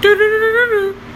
Do-do-do-do-do.